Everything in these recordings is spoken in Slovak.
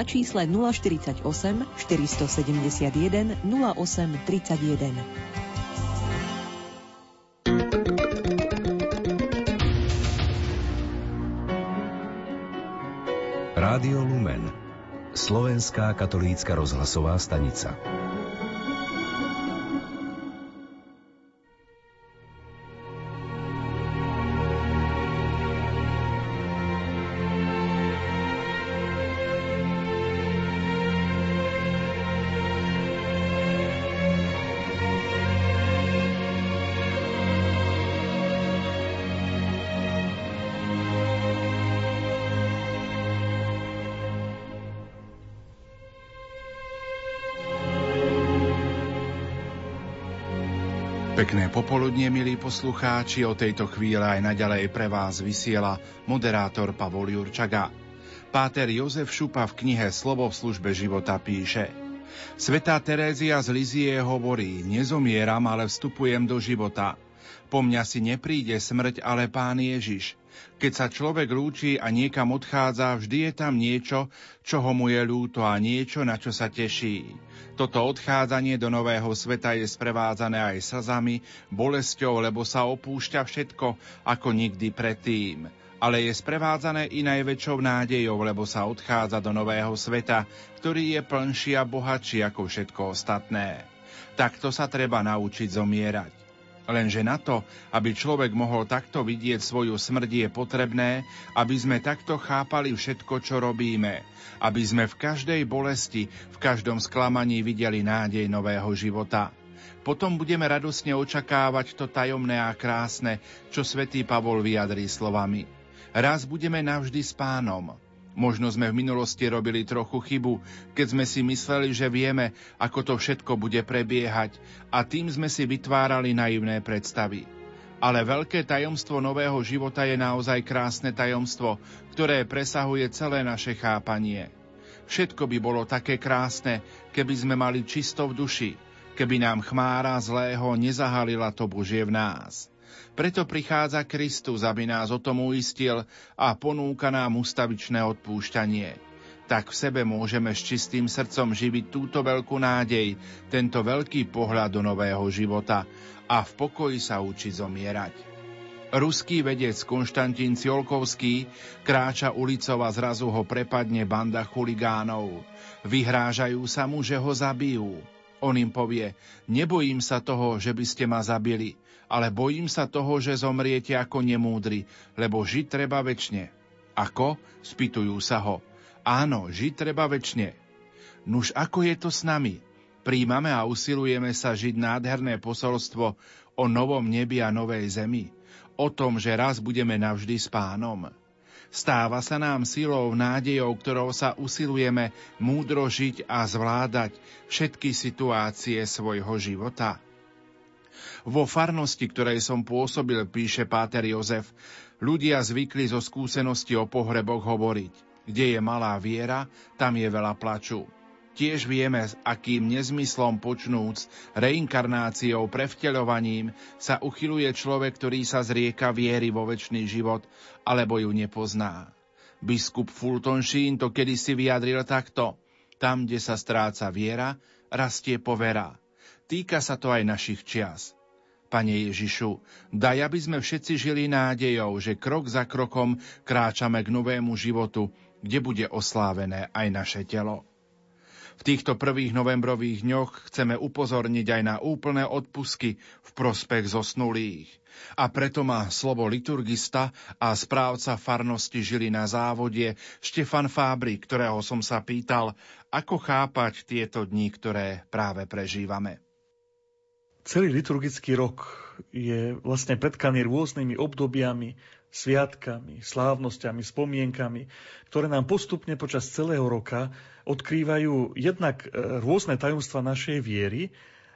na čísle 048 471 08 31. Rádio Lumen Slovenská katolícka rozhlasová stanica Pekné popoludnie, milí poslucháči, o tejto chvíle aj naďalej pre vás vysiela moderátor Pavol Jurčaga. Páter Jozef Šupa v knihe Slovo v službe života píše Svetá Terézia z Lizie hovorí, nezomieram, ale vstupujem do života. Po mňa si nepríde smrť, ale Pán Ježiš. Keď sa človek lúči a niekam odchádza, vždy je tam niečo, čoho mu je ľúto a niečo, na čo sa teší. Toto odchádzanie do nového sveta je sprevádzané aj slzami, bolesťou, lebo sa opúšťa všetko ako nikdy predtým. Ale je sprevádzané i najväčšou nádejou, lebo sa odchádza do nového sveta, ktorý je plnší a bohatší ako všetko ostatné. Takto sa treba naučiť zomierať. Lenže na to, aby človek mohol takto vidieť svoju smrť, je potrebné, aby sme takto chápali všetko, čo robíme. Aby sme v každej bolesti, v každom sklamaní videli nádej nového života. Potom budeme radosne očakávať to tajomné a krásne, čo svätý Pavol vyjadrí slovami. Raz budeme navždy s pánom. Možno sme v minulosti robili trochu chybu, keď sme si mysleli, že vieme, ako to všetko bude prebiehať a tým sme si vytvárali naivné predstavy. Ale veľké tajomstvo nového života je naozaj krásne tajomstvo, ktoré presahuje celé naše chápanie. Všetko by bolo také krásne, keby sme mali čisto v duši, keby nám chmára zlého nezahalila to Božie v nás. Preto prichádza Kristus, aby nás o tom uistil a ponúka nám ustavičné odpúšťanie. Tak v sebe môžeme s čistým srdcom živiť túto veľkú nádej, tento veľký pohľad do nového života a v pokoji sa učiť zomierať. Ruský vedec Konštantín Ciolkovský kráča ulicou a zrazu ho prepadne banda chuligánov. Vyhrážajú sa mu, že ho zabijú. On im povie, nebojím sa toho, že by ste ma zabili, ale bojím sa toho, že zomriete ako nemúdry, lebo žiť treba väčšine. Ako? Spýtujú sa ho. Áno, žiť treba väčšine. Nuž ako je to s nami? Príjmame a usilujeme sa žiť nádherné posolstvo o novom nebi a novej zemi, o tom, že raz budeme navždy s pánom. Stáva sa nám silou, nádejou, ktorou sa usilujeme múdro žiť a zvládať všetky situácie svojho života. Vo farnosti, ktorej som pôsobil, píše Páter Jozef, ľudia zvykli zo skúsenosti o pohreboch hovoriť. Kde je malá viera, tam je veľa plaču. Tiež vieme, s akým nezmyslom počnúc, reinkarnáciou, prevteľovaním sa uchyluje človek, ktorý sa zrieka viery vo väčší život, alebo ju nepozná. Biskup Fulton Sheen to kedysi vyjadril takto. Tam, kde sa stráca viera, rastie povera. Týka sa to aj našich čias. Pane Ježišu, daj, aby sme všetci žili nádejou, že krok za krokom kráčame k novému životu, kde bude oslávené aj naše telo. V týchto prvých novembrových dňoch chceme upozorniť aj na úplné odpusky v prospech zosnulých. A preto má slovo liturgista a správca farnosti žili na závode Štefan Fábry, ktorého som sa pýtal, ako chápať tieto dni, ktoré práve prežívame. Celý liturgický rok je vlastne predkaný rôznymi obdobiami, sviatkami, slávnosťami, spomienkami, ktoré nám postupne počas celého roka odkrývajú jednak e, rôzne tajomstva našej viery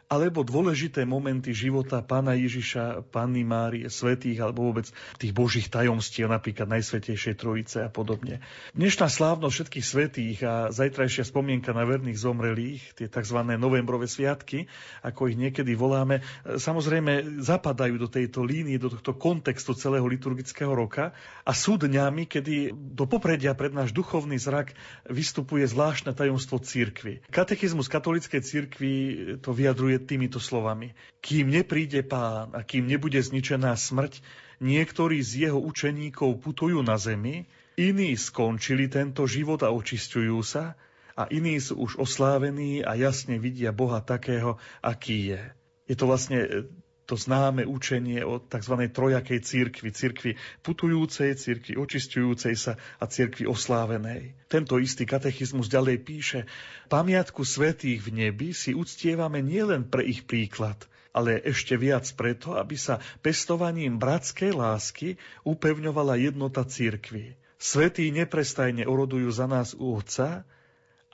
alebo dôležité momenty života pána Ježiša, Panny Márie, svetých alebo vôbec tých božích tajomstiev, napríklad Najsvetejšej Trojice a podobne. Dnešná slávnosť všetkých svetých a zajtrajšia spomienka na verných zomrelých, tie tzv. novembrové sviatky, ako ich niekedy voláme, samozrejme zapadajú do tejto línie, do tohto kontextu celého liturgického roka a sú dňami, kedy do popredia pred náš duchovný zrak vystupuje zvláštne tajomstvo církvy. Katechizmus katolíckej církvy to vyjadruje vyjadruje týmito slovami. Kým nepríde pán a kým nebude zničená smrť, niektorí z jeho učeníkov putujú na zemi, iní skončili tento život a očistujú sa, a iní sú už oslávení a jasne vidia Boha takého, aký je. Je to vlastne to známe učenie o tzv. trojakej církvi, církvi putujúcej, církvi očistujúcej sa a církvi oslávenej. Tento istý katechizmus ďalej píše, pamiatku svetých v nebi si uctievame nielen pre ich príklad, ale ešte viac preto, aby sa pestovaním bratskej lásky upevňovala jednota církvy. Svetí neprestajne orodujú za nás u Otca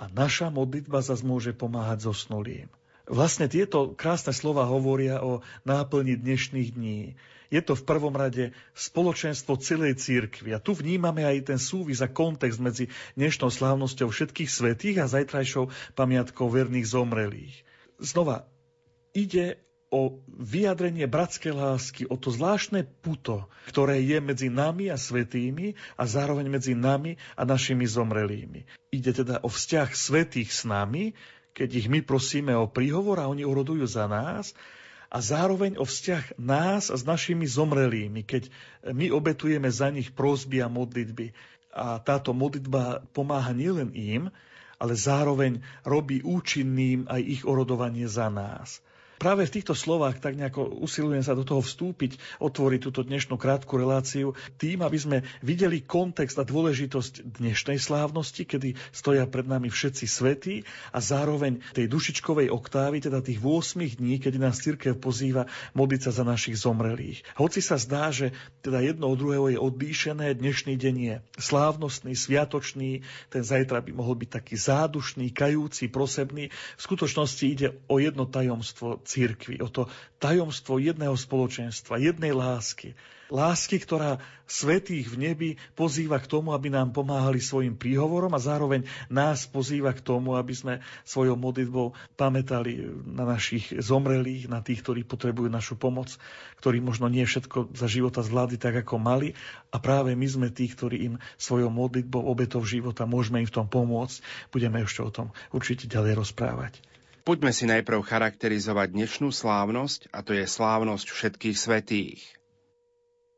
a naša modlitba zase môže pomáhať zosnulým. Vlastne tieto krásne slova hovoria o náplni dnešných dní. Je to v prvom rade spoločenstvo celej církvy. A tu vnímame aj ten súvis a kontext medzi dnešnou slávnosťou všetkých svetých a zajtrajšou pamiatkou verných zomrelých. Znova, ide o vyjadrenie bratskej lásky, o to zvláštne puto, ktoré je medzi nami a svetými a zároveň medzi nami a našimi zomrelými. Ide teda o vzťah svetých s nami, keď ich my prosíme o príhovor a oni urodujú za nás, a zároveň o vzťah nás s našimi zomrelými, keď my obetujeme za nich prosby a modlitby. A táto modlitba pomáha nielen im, ale zároveň robí účinným aj ich orodovanie za nás práve v týchto slovách tak nejako usilujem sa do toho vstúpiť, otvoriť túto dnešnú krátku reláciu tým, aby sme videli kontext a dôležitosť dnešnej slávnosti, kedy stoja pred nami všetci svetí a zároveň tej dušičkovej oktávy, teda tých 8 dní, kedy nás církev pozýva modliť sa za našich zomrelých. Hoci sa zdá, že teda jedno od druhého je odlíšené, dnešný deň je slávnostný, sviatočný, ten zajtra by mohol byť taký zádušný, kajúci, prosebný. V skutočnosti ide o jedno tajomstvo církvy, o to tajomstvo jedného spoločenstva, jednej lásky. Lásky, ktorá svetých v nebi pozýva k tomu, aby nám pomáhali svojim príhovorom a zároveň nás pozýva k tomu, aby sme svojou modlitbou pamätali na našich zomrelých, na tých, ktorí potrebujú našu pomoc, ktorí možno nie všetko za života zvládli tak, ako mali a práve my sme tí, ktorí im svojou modlitbou, obetou života môžeme im v tom pomôcť. Budeme ešte o tom určite ďalej rozprávať. Poďme si najprv charakterizovať dnešnú slávnosť, a to je slávnosť všetkých svetých.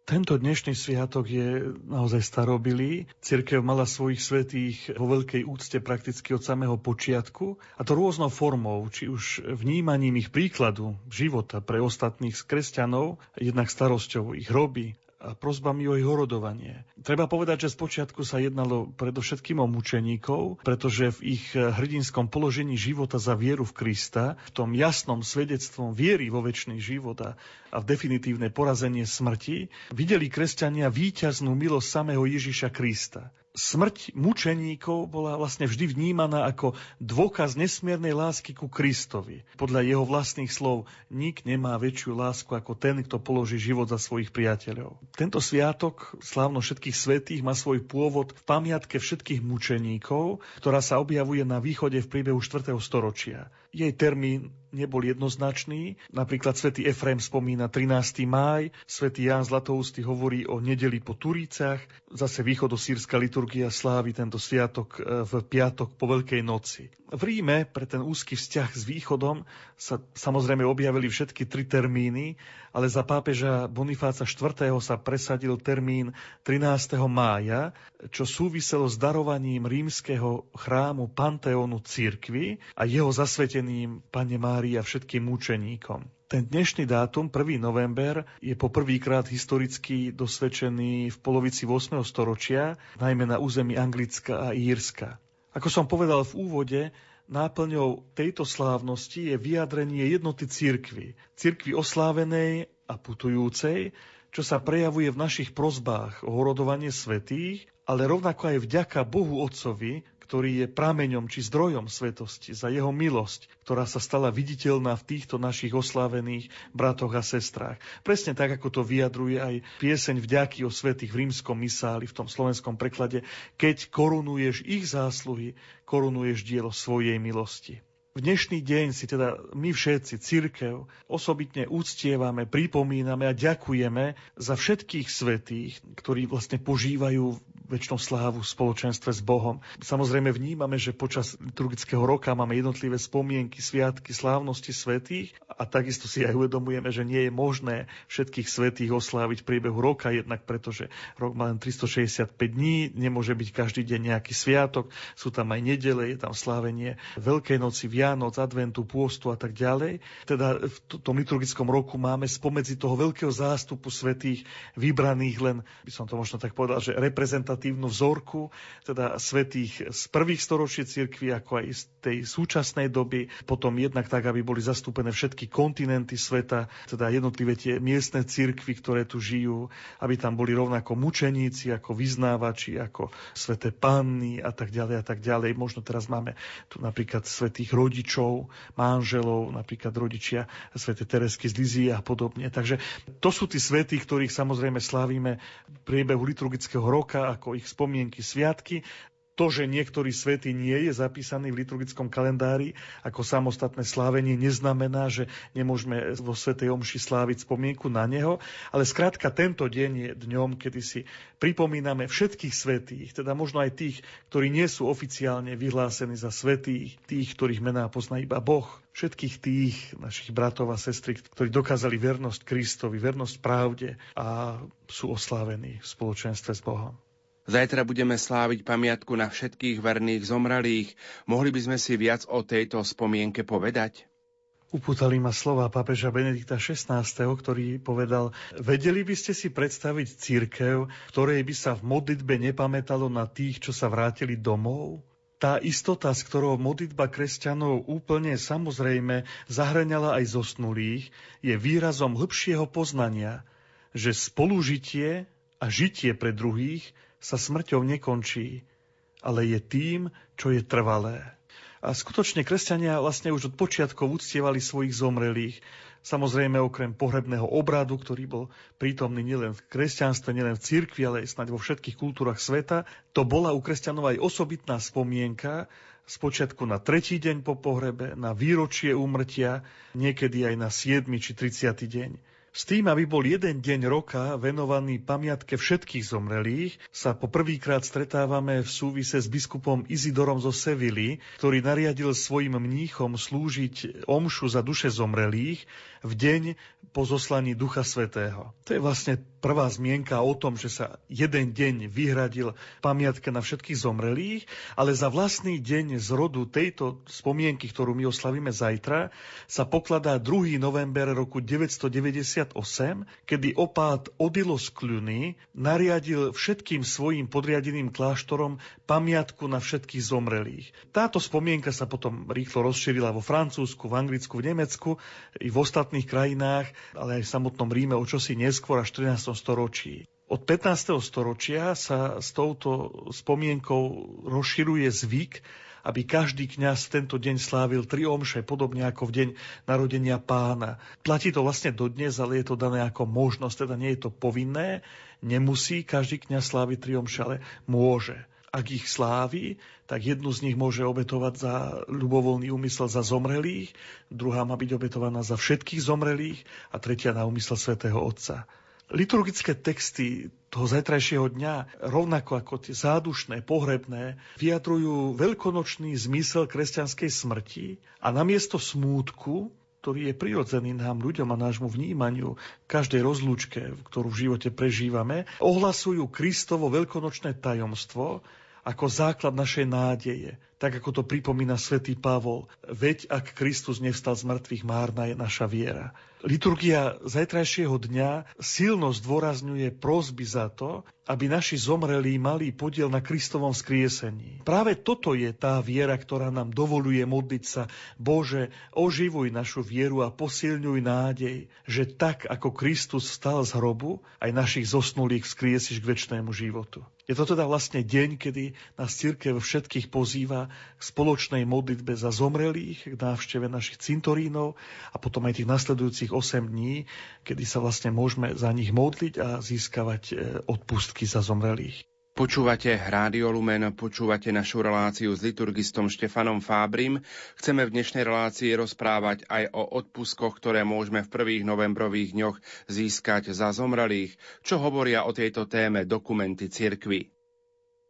Tento dnešný sviatok je naozaj starobilý. Cirkev mala svojich svetých vo veľkej úcte prakticky od samého počiatku a to rôznou formou, či už vnímaním ich príkladu života pre ostatných kresťanov, jednak starosťou ich hroby, a prosbami o ich horodovanie. Treba povedať, že spočiatku sa jednalo predovšetkým o mučeníkov, pretože v ich hrdinskom položení života za vieru v Krista, v tom jasnom svedectvom viery vo väčší život a v definitívne porazenie smrti, videli kresťania víťaznú milosť samého Ježiša Krista smrť mučeníkov bola vlastne vždy vnímaná ako dôkaz nesmiernej lásky ku Kristovi. Podľa jeho vlastných slov, nik nemá väčšiu lásku ako ten, kto položí život za svojich priateľov. Tento sviatok, slávno všetkých svetých, má svoj pôvod v pamiatke všetkých mučeníkov, ktorá sa objavuje na východe v priebehu 4. storočia. Jej termín nebol jednoznačný. Napríklad svätý Efrem spomína 13. máj, svätý Ján Zlatoustý hovorí o nedeli po Turícach, zase východosírska liturgia slávy tento sviatok e, v piatok po Veľkej noci. V Ríme pre ten úzky vzťah s východom sa samozrejme objavili všetky tri termíny, ale za pápeža Bonifáca IV. sa presadil termín 13. mája, čo súviselo s darovaním rímskeho chrámu Panteónu církvy a jeho zasvetením Pane Mária všetkým mučeníkom. Ten dnešný dátum, 1. november, je po prvýkrát historicky dosvedčený v polovici 8. storočia, najmä na území Anglicka a Írska. Ako som povedal v úvode, náplňou tejto slávnosti je vyjadrenie jednoty církvy. Církvy oslávenej a putujúcej, čo sa prejavuje v našich prozbách o horodovanie svetých, ale rovnako aj vďaka Bohu Otcovi, ktorý je prameňom či zdrojom svetosti, za jeho milosť, ktorá sa stala viditeľná v týchto našich oslávených bratoch a sestrách. Presne tak, ako to vyjadruje aj pieseň vďaky o svetých v rímskom misáli, v tom slovenskom preklade, keď korunuješ ich zásluhy, korunuješ dielo svojej milosti. V dnešný deň si teda my všetci, církev, osobitne úctievame, pripomíname a ďakujeme za všetkých svetých, ktorí vlastne požívajú väčšnou slávu v spoločenstve s Bohom. Samozrejme vnímame, že počas liturgického roka máme jednotlivé spomienky, sviatky, slávnosti svetých a takisto si aj uvedomujeme, že nie je možné všetkých svetých osláviť v priebehu roka, jednak pretože rok má len 365 dní, nemôže byť každý deň nejaký sviatok, sú tam aj nedele, je tam slávenie Veľkej noci, Vianoc, Adventu, Pôstu a tak ďalej. Teda v tom liturgickom roku máme spomedzi toho veľkého zástupu svetých vybraných len, by som to možno tak povedal, že reprezentatívnych reprezentatívnu vzorku, teda svetých z prvých storočí cirkvi, ako aj z tej súčasnej doby, potom jednak tak, aby boli zastúpené všetky kontinenty sveta, teda jednotlivé tie miestne cirkvy, ktoré tu žijú, aby tam boli rovnako mučeníci, ako vyznávači, ako sveté panny a tak ďalej a tak ďalej. Možno teraz máme tu napríklad svetých rodičov, manželov, napríklad rodičia sväté Teresky z Lizie a podobne. Takže to sú tí svetí, ktorých samozrejme slávime v priebehu liturgického roka ako ich spomienky, sviatky. To, že niektorý svety nie je zapísaný v liturgickom kalendári ako samostatné slávenie, neznamená, že nemôžeme vo Svetej Omši sláviť spomienku na neho, ale skrátka tento deň je dňom, kedy si pripomíname všetkých svetých, teda možno aj tých, ktorí nie sú oficiálne vyhlásení za svetých, tých, ktorých mená pozná iba Boh, všetkých tých našich bratov a sestry, ktorí dokázali vernosť Kristovi, vernosť pravde a sú oslávení v spoločenstve s Bohom. Zajtra budeme sláviť pamiatku na všetkých verných zomralých. Mohli by sme si viac o tejto spomienke povedať? Upútali ma slova pápeža Benedikta XVI, ktorý povedal, vedeli by ste si predstaviť církev, ktorej by sa v modlitbe nepamätalo na tých, čo sa vrátili domov? Tá istota, s ktorou modlitba kresťanov úplne samozrejme zahrňala aj zosnulých, je výrazom hĺbšieho poznania, že spolužitie a žitie pre druhých sa smrťou nekončí, ale je tým, čo je trvalé. A skutočne kresťania vlastne už od počiatkov uctievali svojich zomrelých. Samozrejme okrem pohrebného obradu, ktorý bol prítomný nielen v kresťanstve, nielen v cirkvi, ale aj snáď vo všetkých kultúrach sveta, to bola u kresťanov aj osobitná spomienka, spočiatku na tretí deň po pohrebe, na výročie úmrtia, niekedy aj na 7. či 30. deň. S tým, aby bol jeden deň roka venovaný pamiatke všetkých zomrelých, sa po prvýkrát stretávame v súvise s biskupom Izidorom zo Sevily, ktorý nariadil svojim mníchom slúžiť omšu za duše zomrelých v deň po zoslaní Ducha Svetého. To je vlastne prvá zmienka o tom, že sa jeden deň vyhradil pamiatke na všetkých zomrelých, ale za vlastný deň z rodu tejto spomienky, ktorú my oslavíme zajtra, sa pokladá 2. november roku 998, kedy opát Odilos Kľuny nariadil všetkým svojim podriadeným kláštorom pamiatku na všetkých zomrelých. Táto spomienka sa potom rýchlo rozšírila vo Francúzsku, v Anglicku, v Nemecku i v ostatných krajinách, ale aj v samotnom Ríme o čosi neskôr až 14. storočí. Od 15. storočia sa s touto spomienkou rozširuje zvyk, aby každý kňaz tento deň slávil tri omše, podobne ako v deň narodenia pána. Platí to vlastne dodnes, ale je to dané ako možnosť, teda nie je to povinné. Nemusí každý kňaz sláviť tri omše, ale môže ak ich slávi, tak jednu z nich môže obetovať za ľubovoľný úmysel za zomrelých, druhá má byť obetovaná za všetkých zomrelých a tretia na úmysel svätého Otca. Liturgické texty toho zajtrajšieho dňa, rovnako ako tie zádušné, pohrebné, vyjadrujú veľkonočný zmysel kresťanskej smrti a namiesto smútku, ktorý je prirodzený nám, ľuďom a nášmu vnímaniu, každej rozlúčke, ktorú v živote prežívame, ohlasujú Kristovo veľkonočné tajomstvo, ako základ našej nádeje. tak ako to pripomína svätý Pavol. Veď ak Kristus nevstal z mŕtvych, márna je naša viera. Liturgia zajtrajšieho dňa silno zdôrazňuje prosby za to, aby naši zomrelí mali podiel na Kristovom skriesení. Práve toto je tá viera, ktorá nám dovoluje modliť sa Bože, oživuj našu vieru a posilňuj nádej, že tak ako Kristus vstal z hrobu, aj našich zosnulých vzkriesiš k väčšnému životu. Je to teda vlastne deň, kedy nás církev všetkých pozýva k spoločnej modlitbe za zomrelých, k návšteve našich cintorínov a potom aj tých nasledujúcich 8 dní, kedy sa vlastne môžeme za nich modliť a získavať e, odpustky za zomrelých. Počúvate Rádio Lumen, počúvate našu reláciu s liturgistom Štefanom Fábrim. Chceme v dnešnej relácii rozprávať aj o odpuskoch, ktoré môžeme v prvých novembrových dňoch získať za zomrelých. Čo hovoria o tejto téme dokumenty cirkvy?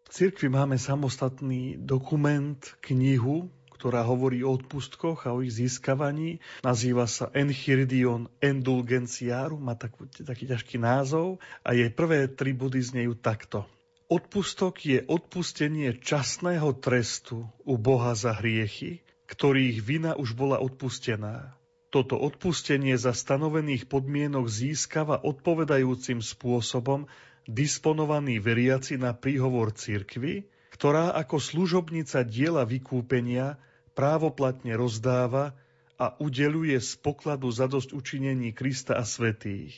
V cirkvi máme samostatný dokument, knihu, ktorá hovorí o odpustkoch a o ich získavaní. Nazýva sa Enchiridion Indulgenciarum, má taký, taký ťažký názov a jej prvé tri body znejú takto. Odpustok je odpustenie časného trestu u Boha za hriechy, ktorých vina už bola odpustená. Toto odpustenie za stanovených podmienok získava odpovedajúcim spôsobom disponovaný veriaci na príhovor cirkvy, ktorá ako služobnica diela vykúpenia právoplatne rozdáva a udeluje z pokladu zadosť učinení Krista a svetých.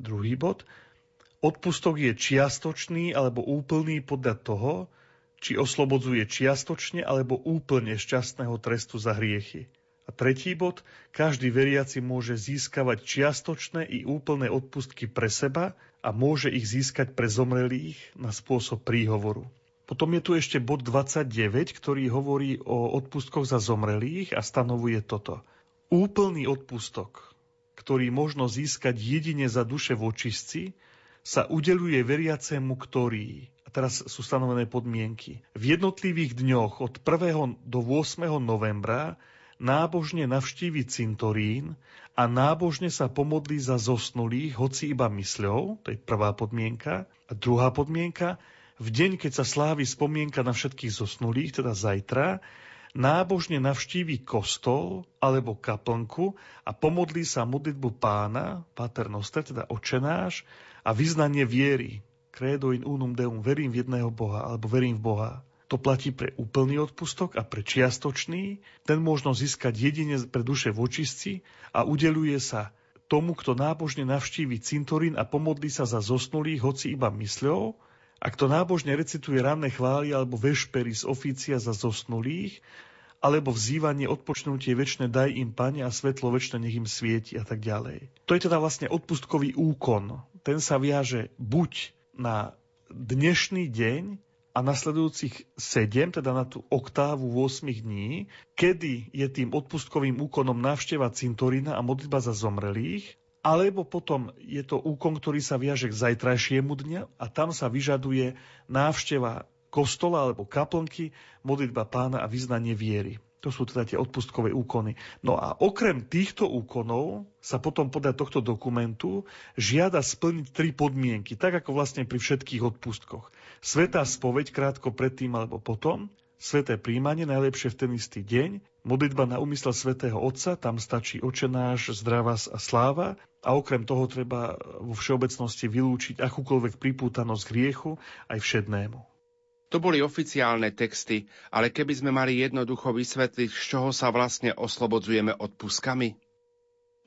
Druhý bod – Odpustok je čiastočný alebo úplný podľa toho, či oslobodzuje čiastočne alebo úplne šťastného trestu za hriechy. A tretí bod, každý veriaci môže získavať čiastočné i úplné odpustky pre seba a môže ich získať pre zomrelých na spôsob príhovoru. Potom je tu ešte bod 29, ktorý hovorí o odpustkoch za zomrelých a stanovuje toto. Úplný odpustok, ktorý možno získať jedine za duše vočistci, sa udeluje veriacemu, ktorý, teraz sú stanovené podmienky, v jednotlivých dňoch od 1. do 8. novembra nábožne navštívi cintorín a nábožne sa pomodlí za zosnulých, hoci iba mysľou, to je prvá podmienka. A druhá podmienka, v deň, keď sa slávi spomienka na všetkých zosnulých, teda zajtra, nábožne navštívi kostol alebo kaplnku a pomodlí sa modlitbu pána, Pater Noster, teda očenáš, a vyznanie viery. Credo in unum deum, verím v jedného Boha, alebo verím v Boha. To platí pre úplný odpustok a pre čiastočný. Ten možno získať jedine pre duše v očistci a udeluje sa tomu, kto nábožne navštívi cintorín a pomodlí sa za zosnulých, hoci iba mysľou, a kto nábožne recituje ranné chvály alebo vešpery z ofícia za zosnulých, alebo vzývanie, odpočnutie väčšie daj im, Pane, a svetlo väčšie nech im svieti a tak ďalej. To je teda vlastne odpustkový úkon. Ten sa viaže buď na dnešný deň a nasledujúcich 7, teda na tú oktávu 8 dní, kedy je tým odpustkovým úkonom návšteva cintorína a modlitba za zomrelých, alebo potom je to úkon, ktorý sa viaže k zajtrajšiemu dňa a tam sa vyžaduje návšteva kostola alebo kaplnky, modlitba pána a vyznanie viery. To sú teda tie odpustkové úkony. No a okrem týchto úkonov sa potom podľa tohto dokumentu žiada splniť tri podmienky, tak ako vlastne pri všetkých odpustkoch. Svetá spoveď krátko predtým alebo potom, sveté príjmanie najlepšie v ten istý deň, modlitba na úmysel svätého Otca, tam stačí očenáš, zdravás a sláva a okrem toho treba vo všeobecnosti vylúčiť akúkoľvek pripútanosť hriechu aj všednému. To boli oficiálne texty, ale keby sme mali jednoducho vysvetliť, z čoho sa vlastne oslobodzujeme odpuskami?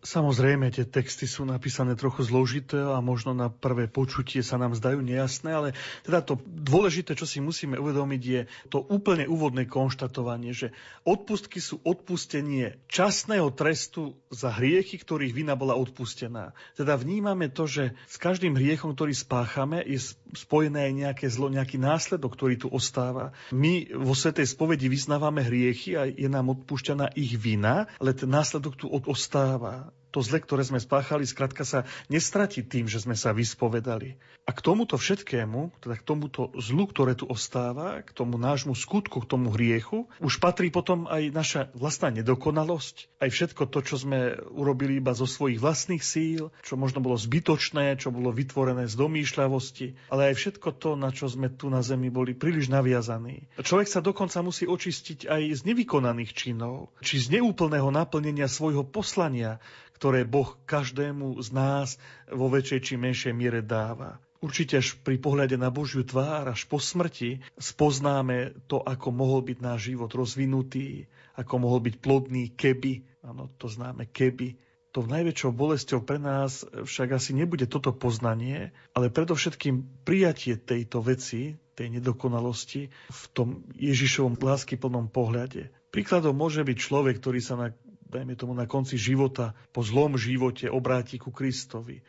Samozrejme, tie texty sú napísané trochu zložité a možno na prvé počutie sa nám zdajú nejasné, ale teda to dôležité, čo si musíme uvedomiť, je to úplne úvodné konštatovanie, že odpustky sú odpustenie časného trestu za hriechy, ktorých vina bola odpustená. Teda vnímame to, že s každým hriechom, ktorý spáchame, je spojené aj nejaké zlo, nejaký následok, ktorý tu ostáva. My vo Svetej spovedi vyznávame hriechy a je nám odpúšťaná ich vina, ale ten následok tu ostáva To zle, ktoré sme spáchali, skrátka sa nestratí tým, že sme sa vyspovedali. A k tomuto všetkému, teda k tomuto zlu, ktoré tu ostáva, k tomu nášmu skutku, k tomu hriechu, už patrí potom aj naša vlastná nedokonalosť, aj všetko to, čo sme urobili iba zo svojich vlastných síl, čo možno bolo zbytočné, čo bolo vytvorené z domýšľavosti, ale aj všetko to, na čo sme tu na zemi boli príliš naviazaní. Človek sa dokonca musí očistiť aj z nevykonaných činov, či z neúplného naplnenia svojho poslania, ktoré Boh každému z nás vo väčšej či menšej miere dáva. Určite až pri pohľade na Božiu tvár, až po smrti, spoznáme to, ako mohol byť náš život rozvinutý, ako mohol byť plodný, keby, áno, to známe, keby. To najväčšou bolesťou pre nás však asi nebude toto poznanie, ale predovšetkým prijatie tejto veci, tej nedokonalosti v tom Ježišovom láskyplnom pohľade. Príkladom môže byť človek, ktorý sa na dajme tomu na konci života, po zlom živote obráti ku Kristovi.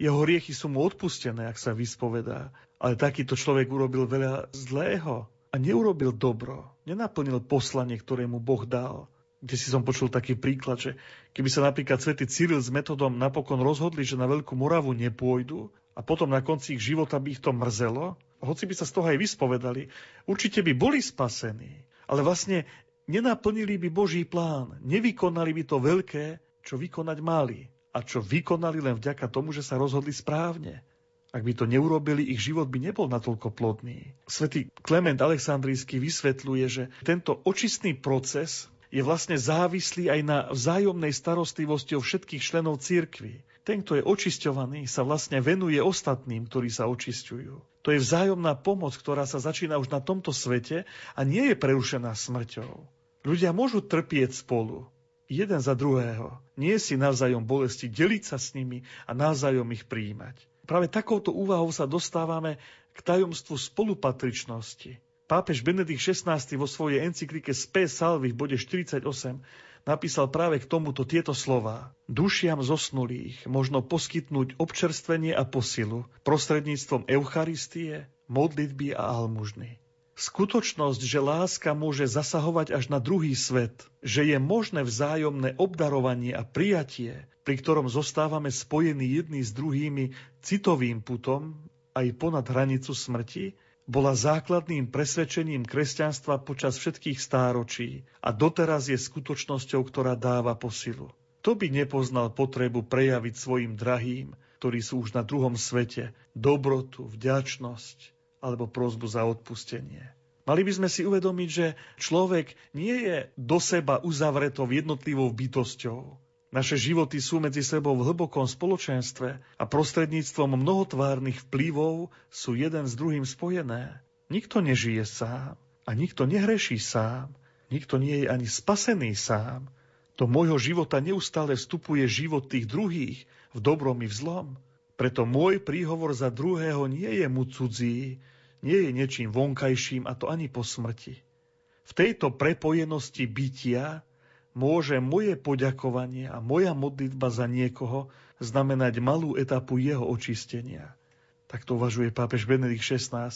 Jeho hriechy sú mu odpustené, ak sa vyspovedá. Ale takýto človek urobil veľa zlého a neurobil dobro. Nenaplnil poslanie, ktoré mu Boh dal. Kde si som počul taký príklad, že keby sa napríklad svätý Cyril s metodom napokon rozhodli, že na Veľkú Moravu nepôjdu a potom na konci ich života by ich to mrzelo, hoci by sa z toho aj vyspovedali, určite by boli spasení. Ale vlastne nenaplnili by Boží plán, nevykonali by to veľké, čo vykonať mali a čo vykonali len vďaka tomu, že sa rozhodli správne. Ak by to neurobili, ich život by nebol natoľko plodný. Svetý Klement Aleksandrijský vysvetľuje, že tento očistný proces je vlastne závislý aj na vzájomnej starostlivosti o všetkých členov cirkvy. Ten, kto je očisťovaný, sa vlastne venuje ostatným, ktorí sa očisťujú. To je vzájomná pomoc, ktorá sa začína už na tomto svete a nie je prerušená smrťou. Ľudia môžu trpieť spolu, jeden za druhého. Nie si navzájom bolesti, deliť sa s nimi a navzájom ich príjmať. Práve takouto úvahou sa dostávame k tajomstvu spolupatričnosti. Pápež Benedikt XVI vo svojej encyklike Spe Salvi v bode 48 napísal práve k tomuto tieto slova. Dušiam zosnulých možno poskytnúť občerstvenie a posilu prostredníctvom Eucharistie, modlitby a almužny. Skutočnosť, že láska môže zasahovať až na druhý svet, že je možné vzájomné obdarovanie a prijatie, pri ktorom zostávame spojení jedni s druhými citovým putom aj ponad hranicu smrti, bola základným presvedčením kresťanstva počas všetkých stáročí a doteraz je skutočnosťou, ktorá dáva posilu. To by nepoznal potrebu prejaviť svojim drahým, ktorí sú už na druhom svete, dobrotu, vďačnosť, alebo prozbu za odpustenie. Mali by sme si uvedomiť, že človek nie je do seba uzavretou jednotlivou bytosťou. Naše životy sú medzi sebou v hlbokom spoločenstve a prostredníctvom mnohotvárnych vplyvov sú jeden s druhým spojené. Nikto nežije sám a nikto nehreší sám. Nikto nie je ani spasený sám. Do môjho života neustále vstupuje život tých druhých v dobrom i v zlom. Preto môj príhovor za druhého nie je mu cudzí, nie je niečím vonkajším a to ani po smrti. V tejto prepojenosti bytia môže moje poďakovanie a moja modlitba za niekoho znamenať malú etapu jeho očistenia. Tak to uvažuje pápež Benedikt XVI.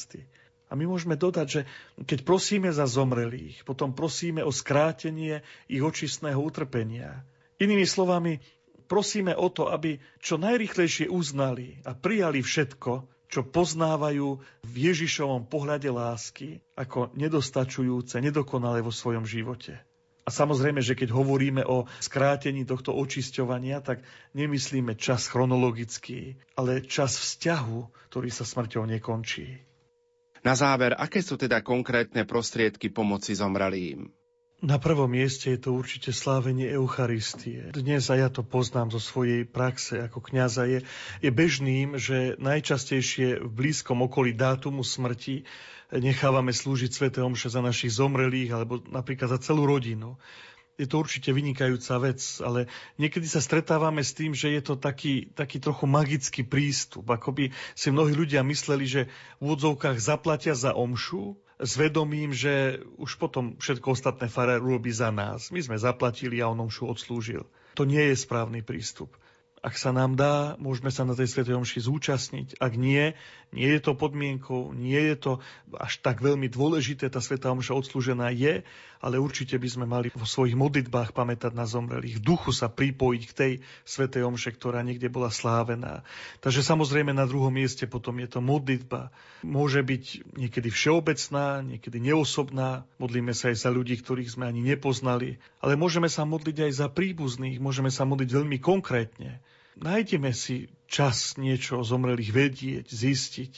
A my môžeme dodať, že keď prosíme za zomrelých, potom prosíme o skrátenie ich očistného utrpenia. Inými slovami, prosíme o to, aby čo najrychlejšie uznali a prijali všetko, čo poznávajú v Ježišovom pohľade lásky ako nedostačujúce, nedokonalé vo svojom živote. A samozrejme, že keď hovoríme o skrátení tohto očisťovania, tak nemyslíme čas chronologický, ale čas vzťahu, ktorý sa smrťou nekončí. Na záver, aké sú teda konkrétne prostriedky pomoci zomrelým? Na prvom mieste je to určite slávenie Eucharistie. Dnes, a ja to poznám zo svojej praxe ako kňaza, je, je bežným, že najčastejšie v blízkom okolí dátumu smrti nechávame slúžiť Svete Omše za našich zomrelých alebo napríklad za celú rodinu. Je to určite vynikajúca vec, ale niekedy sa stretávame s tým, že je to taký, taký trochu magický prístup. Akoby si mnohí ľudia mysleli, že v úvodzovkách zaplatia za omšu, s vedomím, že už potom všetko ostatné farár urobí za nás. My sme zaplatili a on omšu odslúžil. To nie je správny prístup. Ak sa nám dá, môžeme sa na tej Svetej Omši zúčastniť. Ak nie, nie je to podmienkou, nie je to až tak veľmi dôležité, tá Svetá Omša odslúžená je, ale určite by sme mali vo svojich modlitbách pamätať na zomrelých, duchu sa pripojiť k tej Svetej Omše, ktorá niekde bola slávená. Takže samozrejme na druhom mieste potom je to modlitba. Môže byť niekedy všeobecná, niekedy neosobná. Modlíme sa aj za ľudí, ktorých sme ani nepoznali. Ale môžeme sa modliť aj za príbuzných, môžeme sa modliť veľmi konkrétne nájdeme si čas niečo o zomrelých vedieť, zistiť.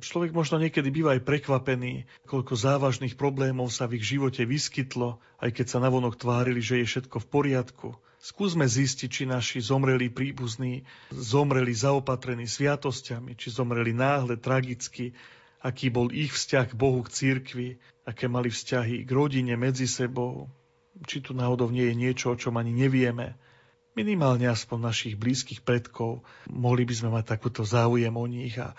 Človek možno niekedy býva aj prekvapený, koľko závažných problémov sa v ich živote vyskytlo, aj keď sa navonok tvárili, že je všetko v poriadku. Skúsme zistiť, či naši zomreli príbuzní zomreli zaopatrení sviatosťami, či zomreli náhle, tragicky, aký bol ich vzťah k Bohu, k cirkvi, aké mali vzťahy k rodine medzi sebou, či tu náhodou nie je niečo, o čom ani nevieme minimálne aspoň našich blízkych predkov, mohli by sme mať takúto záujem o nich a,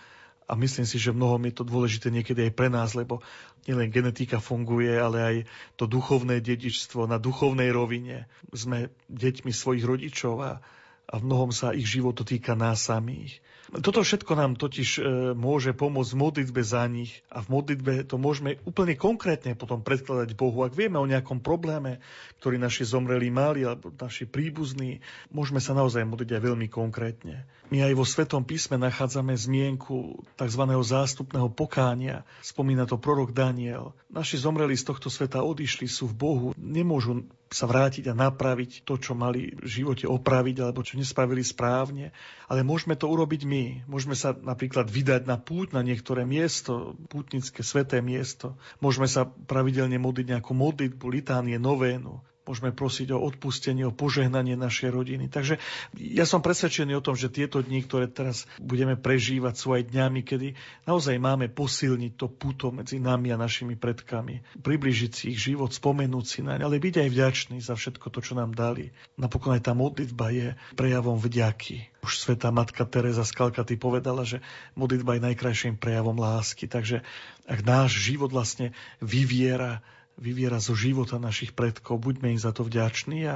a myslím si, že mnohom je to dôležité niekedy aj pre nás, lebo nielen genetika funguje, ale aj to duchovné dedičstvo na duchovnej rovine. Sme deťmi svojich rodičov a, a v mnohom sa ich život dotýka nás samých. Toto všetko nám totiž e, môže pomôcť v modlitbe za nich a v modlitbe to môžeme úplne konkrétne potom predkladať Bohu. Ak vieme o nejakom probléme, ktorý naši zomreli mali alebo naši príbuzní, môžeme sa naozaj modliť aj veľmi konkrétne. My aj vo Svetom písme nachádzame zmienku tzv. zástupného pokánia. Spomína to prorok Daniel. Naši zomreli z tohto sveta odišli, sú v Bohu, nemôžu sa vrátiť a napraviť to, čo mali v živote opraviť alebo čo nespravili správne. Ale môžeme to urobiť my. Môžeme sa napríklad vydať na púť na niektoré miesto, pútnické sveté miesto. Môžeme sa pravidelne modliť nejakú modlitbu, litánie, novénu. Môžeme prosiť o odpustenie, o požehnanie našej rodiny. Takže ja som presvedčený o tom, že tieto dni, ktoré teraz budeme prežívať, sú aj dňami, kedy naozaj máme posilniť to puto medzi nami a našimi predkami. Približiť si ich život, spomenúť si naň, ale byť aj vďačný za všetko to, čo nám dali. Napokon aj tá modlitba je prejavom vďaky. Už sveta matka Teresa z Kalkaty povedala, že modlitba je najkrajším prejavom lásky. Takže ak náš život vlastne vyviera vyviera zo života našich predkov. Buďme im za to vďační a,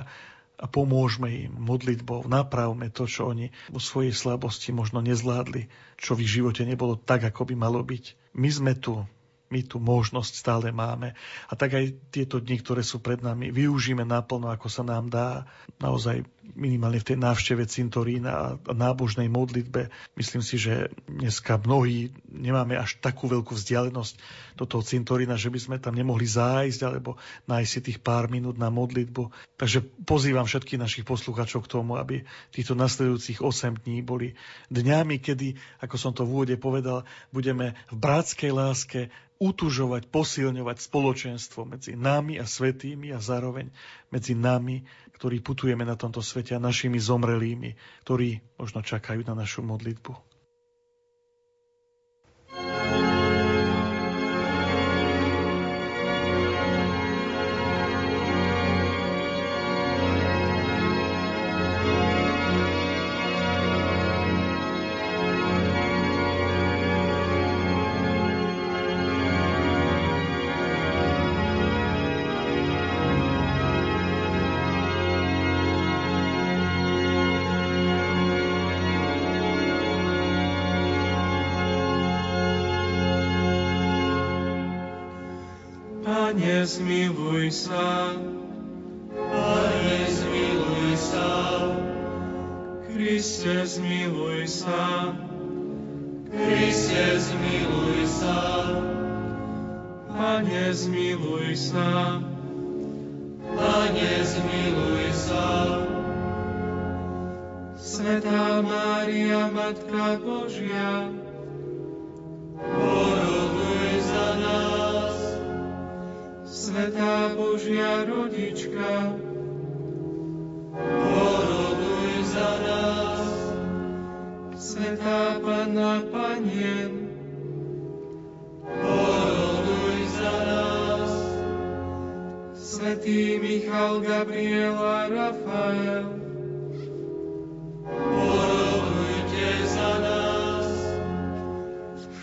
a pomôžme im modlitbou, napravme to, čo oni vo svojej slabosti možno nezvládli, čo v ich živote nebolo tak, ako by malo byť. My sme tu, my tu možnosť stále máme. A tak aj tieto dni, ktoré sú pred nami, využíme naplno, ako sa nám dá. Naozaj minimálne v tej návšteve cintorína a nábožnej modlitbe. Myslím si, že dneska mnohí nemáme až takú veľkú vzdialenosť do toho cintorína, že by sme tam nemohli zájsť alebo nájsť si tých pár minút na modlitbu. Takže pozývam všetkých našich posluchačov k tomu, aby týchto nasledujúcich 8 dní boli dňami, kedy, ako som to v úvode povedal, budeme v bratskej láske utužovať, posilňovať spoločenstvo medzi nami a svetými a zároveň medzi nami, ktorí putujeme na tomto svete a našimi zomrelými, ktorí možno čakajú na našu modlitbu. Zmiluj sa. Pane, zmiluj sa. Kriste, zmiluj sa. Kriste, zmiluj sa. Pane, zmiluj sa. Pane, zmiluj sa. Svetá Mária, Matka Božia, Svetá Božia rodička, poroduj za nás. Svetá Panna Panien, poroduj za nás. Svetý Michal, Gabriel a Rafael, porodujte za nás.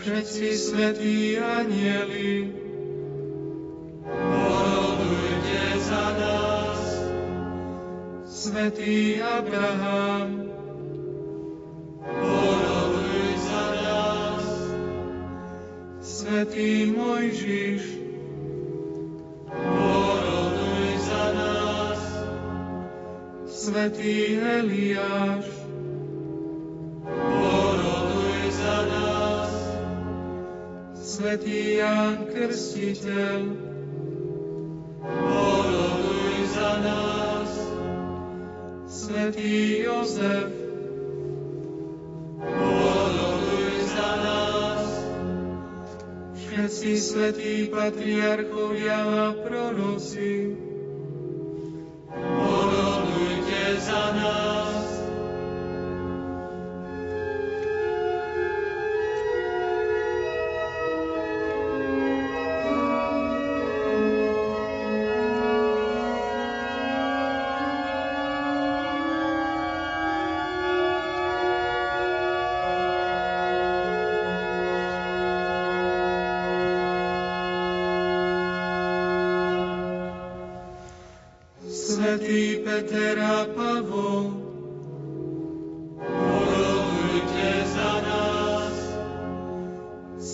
Všetci svetí anieli, svätý Abraham, borovuj za nás. Svetý Mojžiš, borovuj za nás. Svetý Eliáš, borovuj za nás. Svetý Ján Krstiteľ, borovuj za nás. Svetý Jozef, všetci svetí patriarchovia a proroci, porodujte za nás.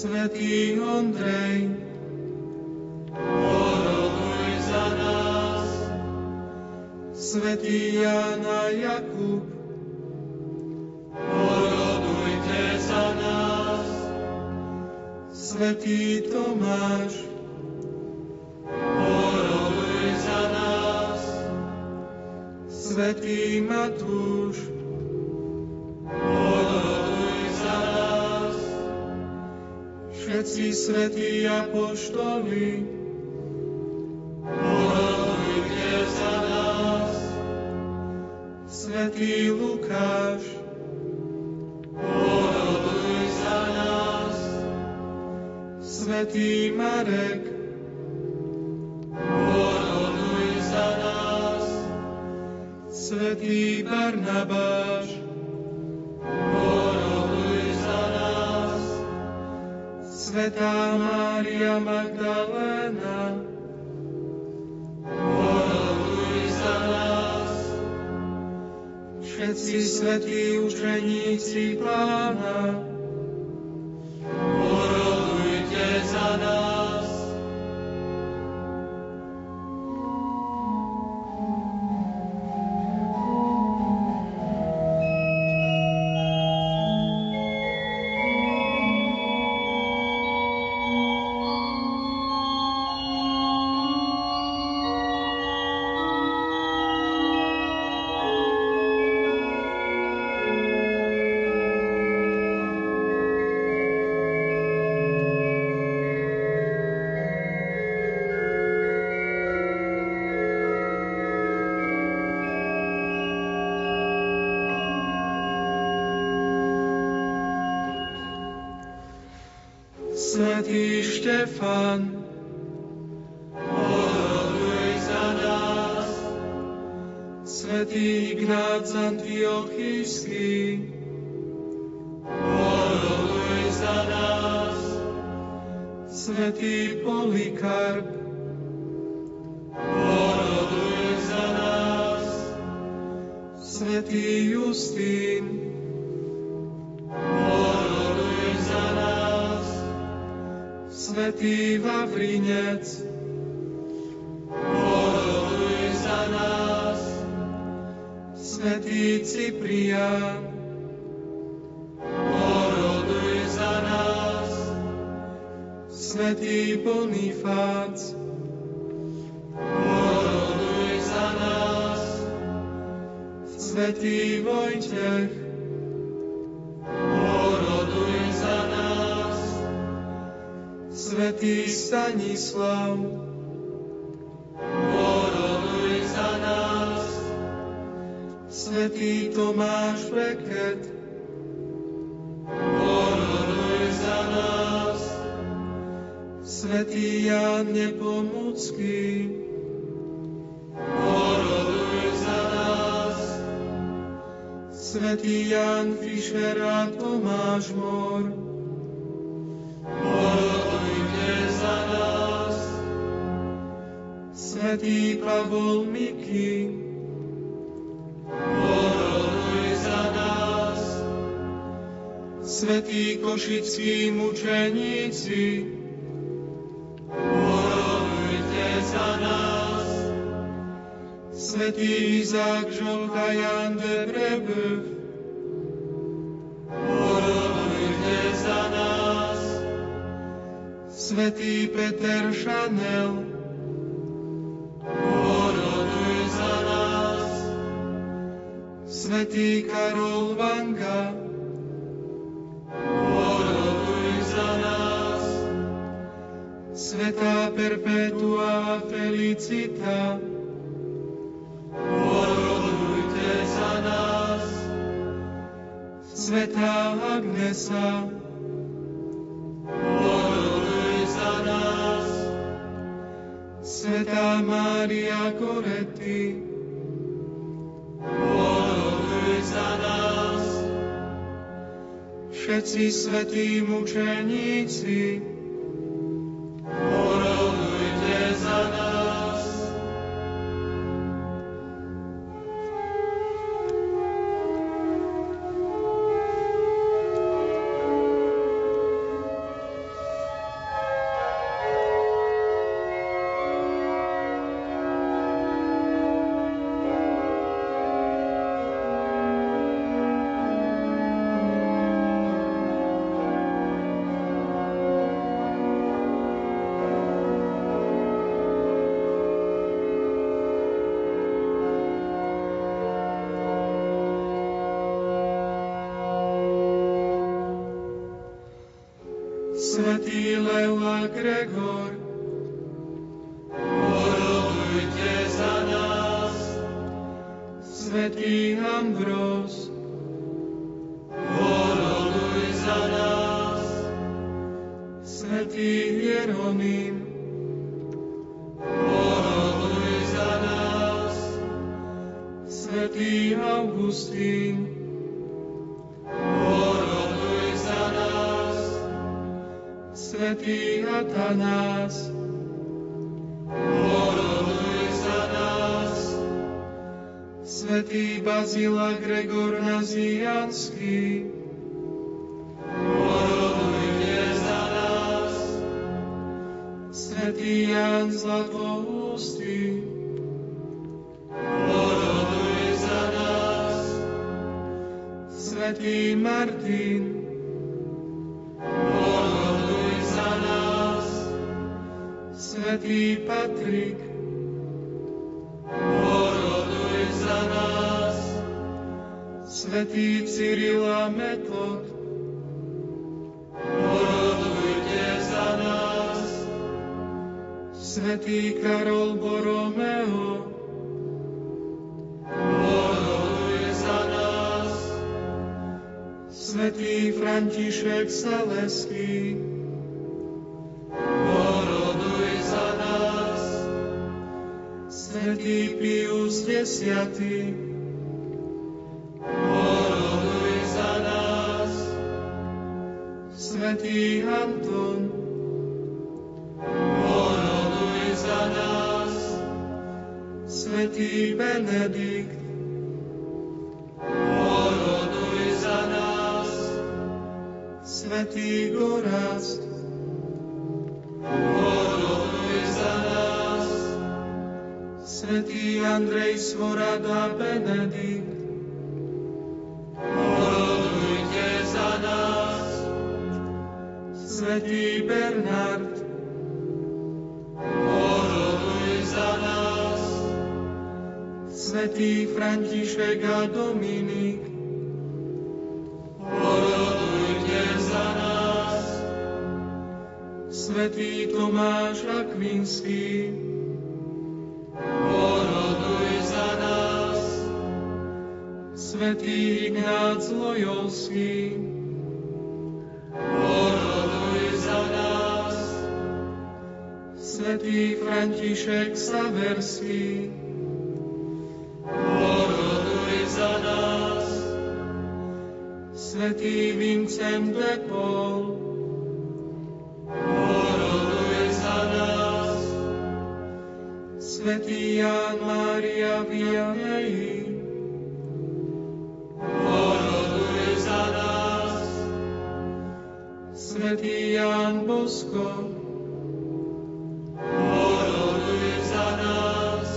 Svetý Ondrej, poroduj za nás. Svetý Jan a Jakub, porodujte za nás. Svetý Tomáš, Svetý Matúš, Všetci svetí apoštoli, porodujte za nás. Svetý Lukáš, oroduj za nás. Svetý Marek, svätý Barnabáš, Svetá Mária Magdalena, poroduj za nás. Všetci svetí učeníci Pána, Svetý Bonifác, oroduj za nás. Svetý Vojtech, Svetý Stanislav, za nás. Svetý Tomáš Veket, Svetý Ján Nepomucký, oroduj za nás. Svetý Ján Fišer a Tomáš Mor, Svetý Pavol Miky, za nás. Svetí košickí mučeníci, Svetý Izák Žolka Jan de Brebeuf, Porodujte za nás. Svetý Peter Šanel, Poroduj za nás. Svetý Karol Vanga, Poroduj za nás. Svetá Perpetua Felicita, svetí mučeníci, Svetý Ambrós, Poroduj za nás. Svetý Hieronym, Poroduj za nás. Svetý Augustín, Bazila Gregor Nazianský, Porodujte za nás. Svetý Ján Zlatoústy, Poroduj za nás. Svetý Martin, Poroduj za nás. Svetý Patrik, Svetý Cyril a Metod, Porodujte za nás. Svetý Karol Boromeo, Poroduj za nás. Svetý František Saleský, Poroduj za nás. Svetý Pius X, Svetý Vincent de Paul, poroduje za nás. Svetý Ján Mária Vianney, poroduje za nás. Svetý Ján Bosko, poroduje za nás.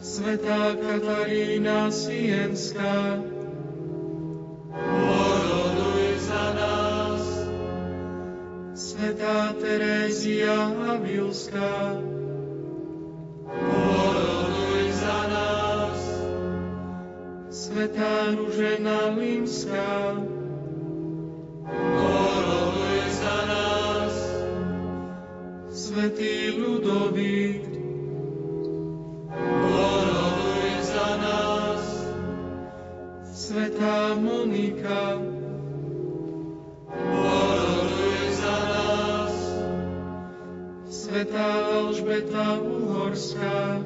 Svetá Katarína Sienská, poroduj za nás. Svetá Terézia Abilská, poroduj za nás. Svetá Ružena Limská, poroduj za nás. Svetý Ludovík, Svetá Monika, boroduj za nás. Svetá Alžbeta Uhorská,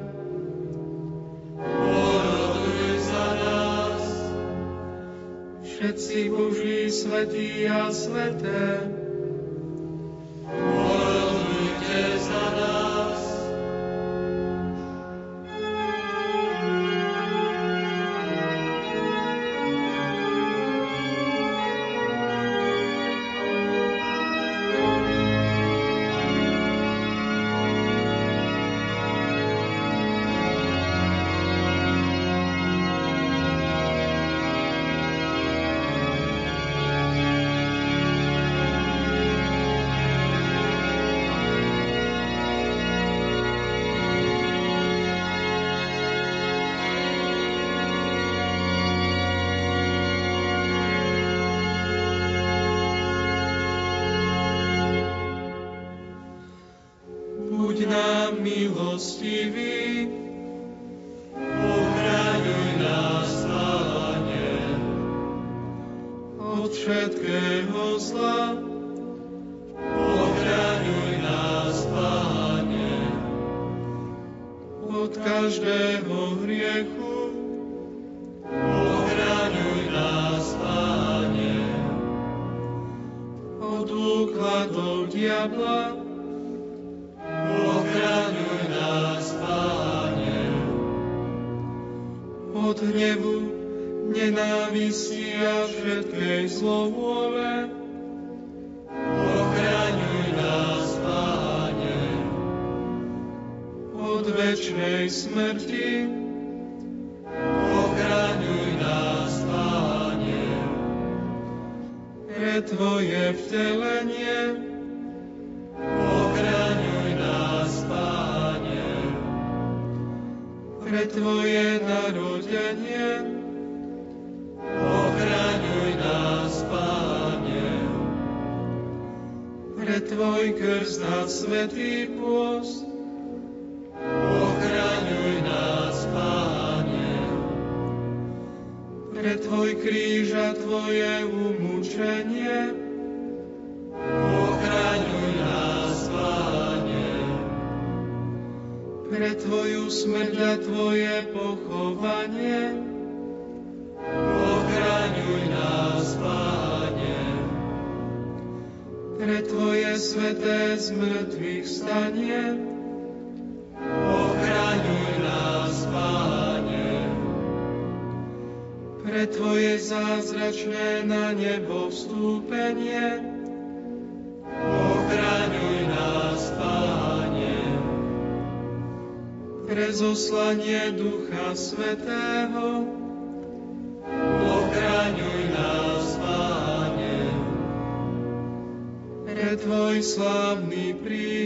boroduj za nás. Všetci Boží svetí a sveté, večnej smrti. Ochraňuj nás, Páne, pre Tvoje vtelo slávny príjem.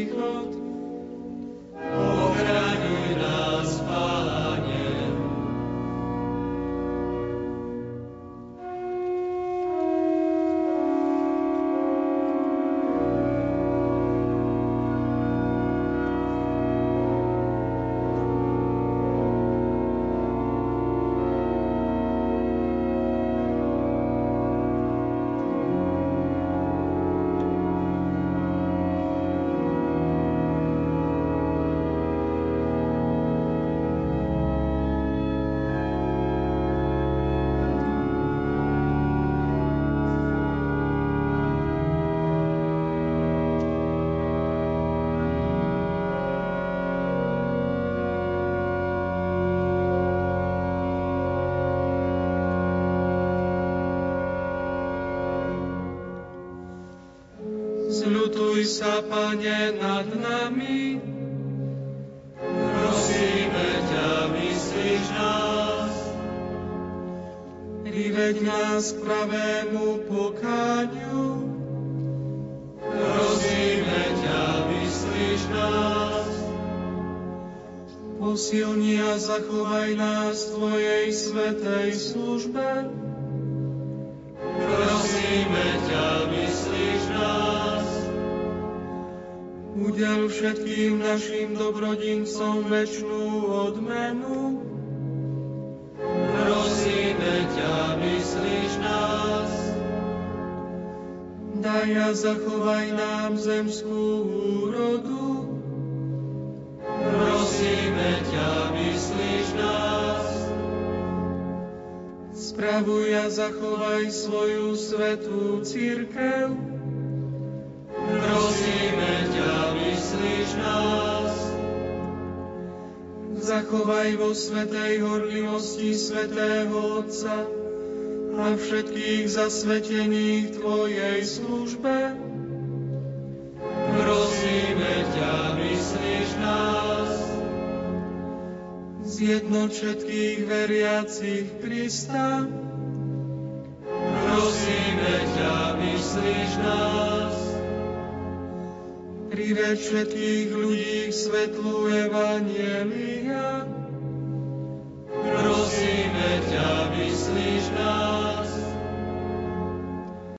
sa, Pane, nad nami. Prosíme ťa, myslíš nás. Priveď nás k pravému pokáňu. Prosíme ťa, myslíš nás. Posilni a zachovaj nás v Tvojej svetej službe. Prosíme ťa, myslíš Udel všetkým našim dobrodincom večnú odmenu. Prosíme ťa, vyslíš nás. Daj a zachovaj nám zemskú úrodu. Prosíme ťa, vyslíš nás. Spravuj a zachovaj svoju svetú církev. Prosíme ťa, vyslíš nás. Zachovaj vo svetej horlivosti svetého Otca a všetkých zasvetených Tvojej službe. Prosíme ťa, vyslíš nás. Zjednoť všetkých veriacich Krista. Prosíme ťa, vyslíš nás priveď všetkých ľudí k svetlu Evanielia. Prosíme ťa, vyslíš nás.